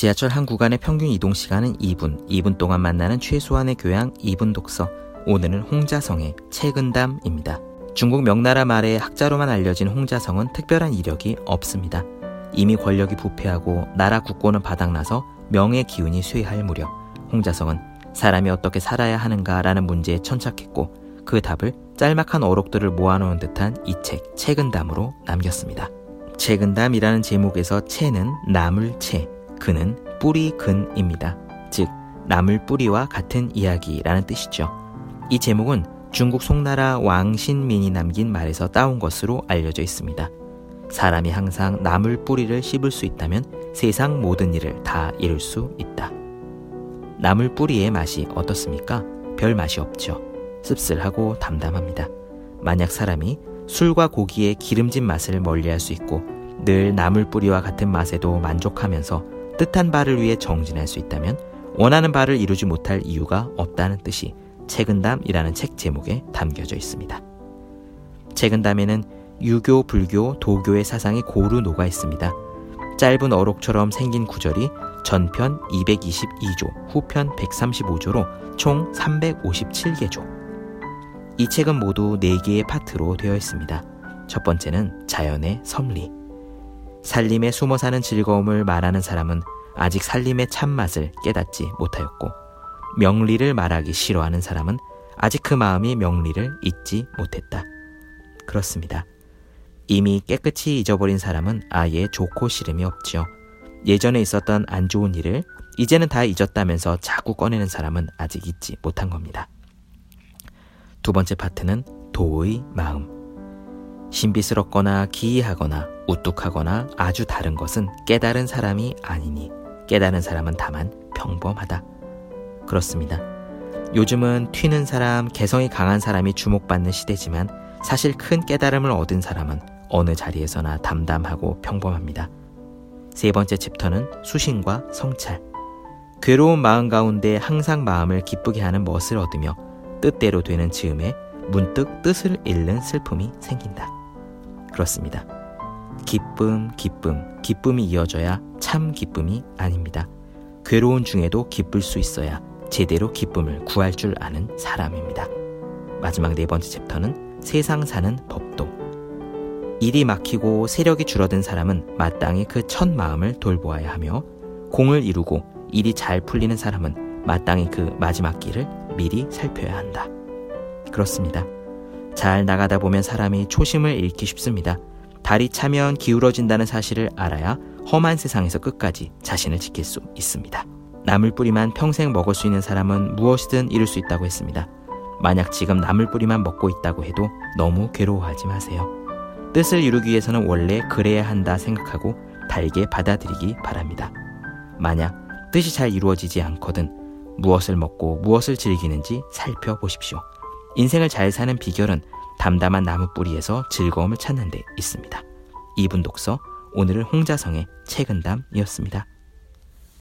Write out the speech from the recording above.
지하철 한 구간의 평균 이동 시간은 2분, 2분 동안 만나는 최소한의 교양 2분 독서. 오늘은 홍자성의 최근담입니다. 중국 명나라 말의 학자로만 알려진 홍자성은 특별한 이력이 없습니다. 이미 권력이 부패하고 나라 국고는 바닥나서 명의 기운이 쇠할 무렵 홍자성은 사람이 어떻게 살아야 하는가라는 문제에 천착했고 그 답을 짤막한 어록들을 모아놓은 듯한 이책 최근담으로 남겼습니다. 최근담이라는 제목에서 채는 나물 채, 그는 뿌리 근입니다. 즉 나물 뿌리와 같은 이야기라는 뜻이죠. 이 제목은 중국 송나라 왕신민이 남긴 말에서 따온 것으로 알려져 있습니다. 사람이 항상 나물 뿌리를 씹을 수 있다면 세상 모든 일을 다 이룰 수 있다. 나물 뿌리의 맛이 어떻습니까? 별 맛이 없죠. 씁쓸하고 담담합니다. 만약 사람이 술과 고기의 기름진 맛을 멀리할 수 있고 늘 나물 뿌리와 같은 맛에도 만족하면서 뜻한 바를 위해 정진할 수 있다면 원하는 바를 이루지 못할 이유가 없다는 뜻이 책은담이라는 책 제목에 담겨져 있습니다. 책은담에는 유교, 불교, 도교의 사상이 고루 녹아 있습니다. 짧은 어록처럼 생긴 구절이 전편 222조, 후편 135조로 총 357개조. 이 책은 모두 4개의 파트로 되어 있습니다. 첫 번째는 자연의 섭리. 살림에 숨어 사는 즐거움을 말하는 사람은 아직 살림의 참맛을 깨닫지 못하였고, 명리를 말하기 싫어하는 사람은 아직 그 마음이 명리를 잊지 못했다. 그렇습니다. 이미 깨끗이 잊어버린 사람은 아예 좋고 싫음이 없지요. 예전에 있었던 안 좋은 일을 이제는 다 잊었다면서 자꾸 꺼내는 사람은 아직 잊지 못한 겁니다. 두 번째 파트는 도의 마음. 신비스럽거나 기이하거나 우뚝하거나 아주 다른 것은 깨달은 사람이 아니니 깨달은 사람은 다만 평범하다. 그렇습니다. 요즘은 튀는 사람, 개성이 강한 사람이 주목받는 시대지만 사실 큰 깨달음을 얻은 사람은 어느 자리에서나 담담하고 평범합니다. 세 번째 챕터는 수신과 성찰. 괴로운 마음 가운데 항상 마음을 기쁘게 하는 멋을 얻으며 뜻대로 되는 즈음에 문득 뜻을 잃는 슬픔이 생긴다. 그렇습니다. 기쁨, 기쁨, 기쁨이 이어져야 참 기쁨이 아닙니다. 괴로운 중에도 기쁠 수 있어야 제대로 기쁨을 구할 줄 아는 사람입니다. 마지막 네 번째 챕터는 세상 사는 법도. 일이 막히고 세력이 줄어든 사람은 마땅히 그 첫 마음을 돌보아야 하며 공을 이루고 일이 잘 풀리는 사람은 마땅히 그 마지막 길을 미리 살펴야 한다. 그렇습니다. 잘 나가다 보면 사람이 초심을 잃기 쉽습니다. 달이 차면 기울어진다는 사실을 알아야 험한 세상에서 끝까지 자신을 지킬 수 있습니다. 나물 뿌리만 평생 먹을 수 있는 사람은 무엇이든 이룰 수 있다고 했습니다. 만약 지금 나물 뿌리만 먹고 있다고 해도 너무 괴로워하지 마세요. 뜻을 이루기 위해서는 원래 그래야 한다 생각하고 달게 받아들이기 바랍니다. 만약 뜻이 잘 이루어지지 않거든 무엇을 먹고 무엇을 즐기는지 살펴보십시오. 인생을 잘 사는 비결은 담담한 나무 뿌리에서 즐거움을 찾는 데 있습니다. 이분 독서 오늘은 홍자성의 책은담이었습니다.